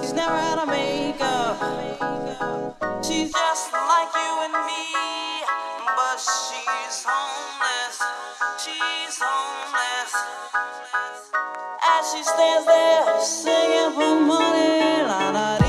She's never had a makeup. She's just like you and me, but she's homeless. She's homeless. As she stands there singing for money, la, la,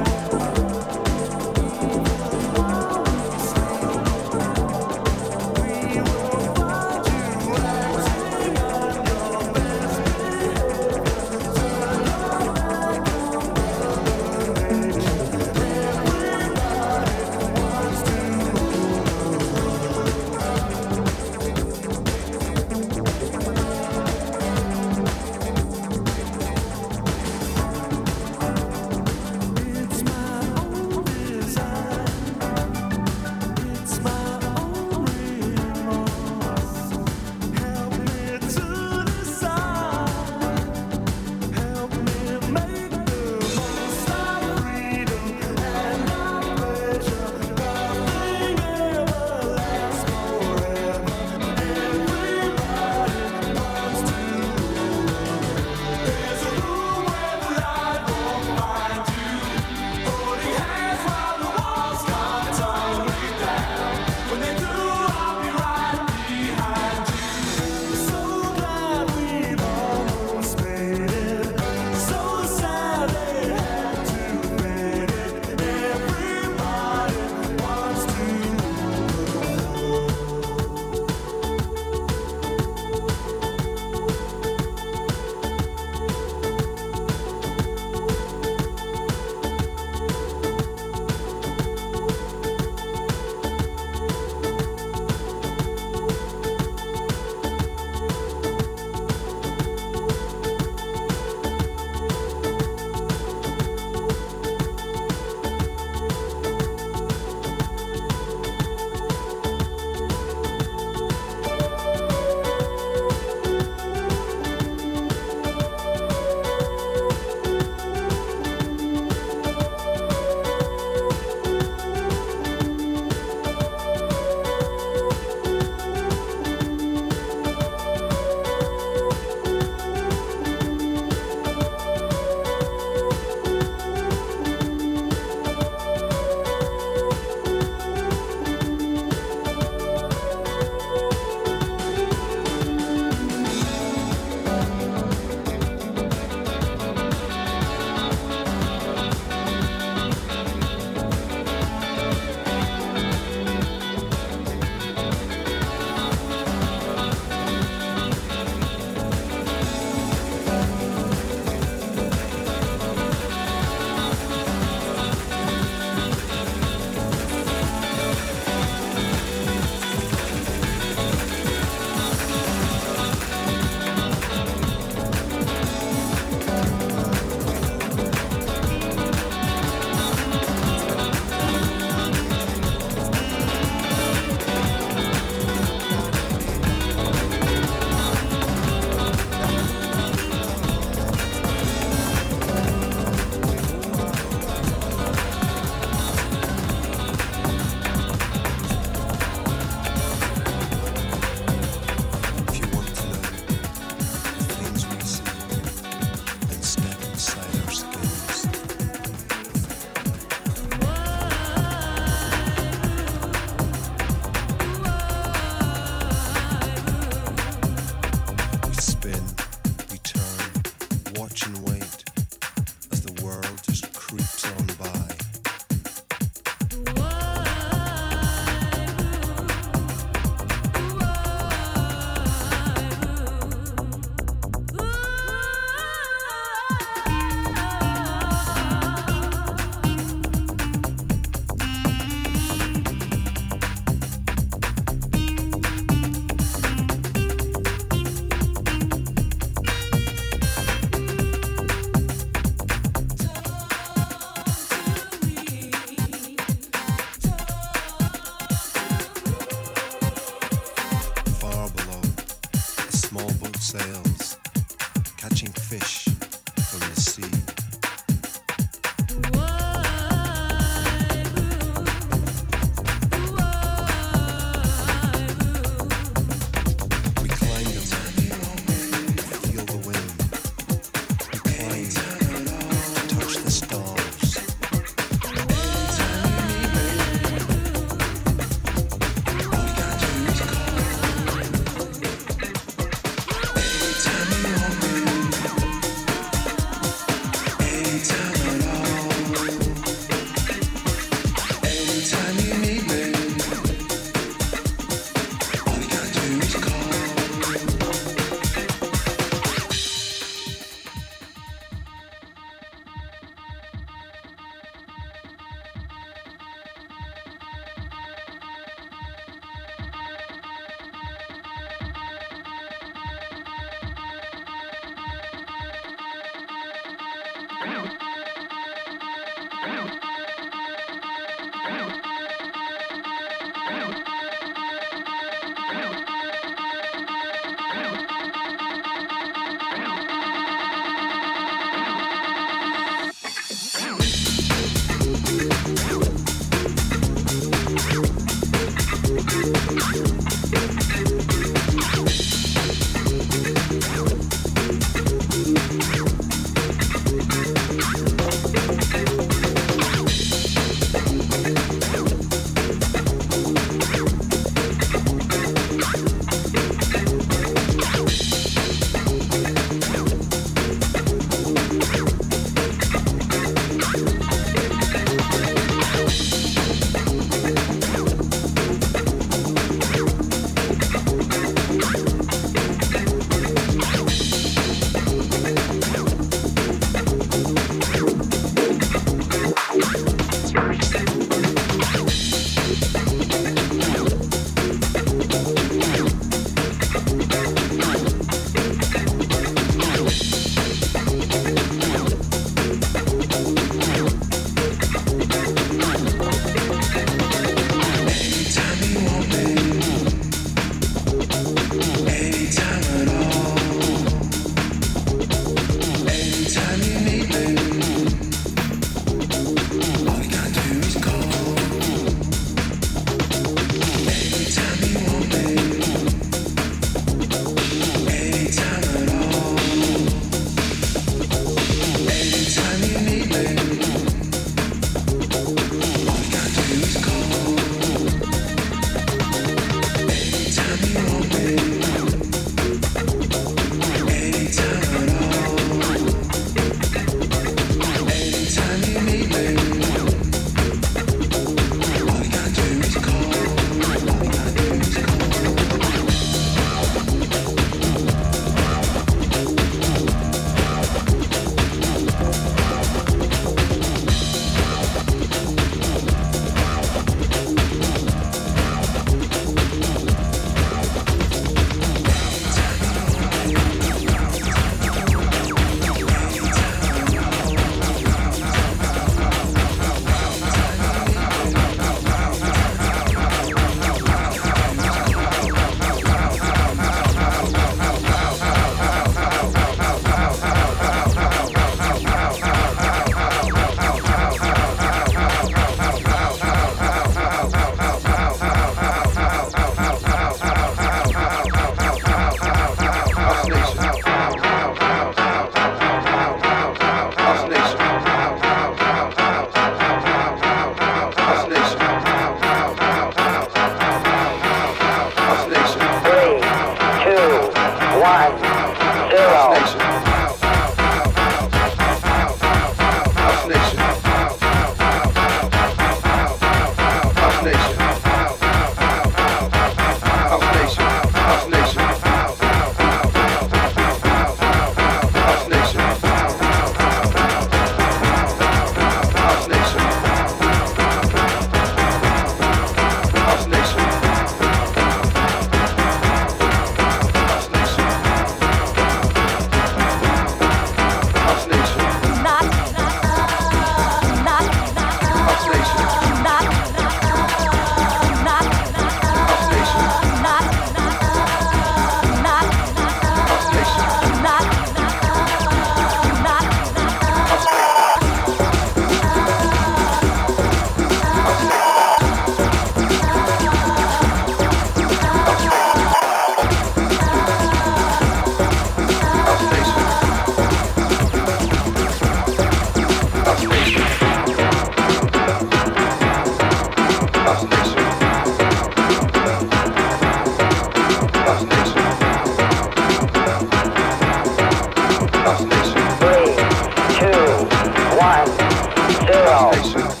Yeah.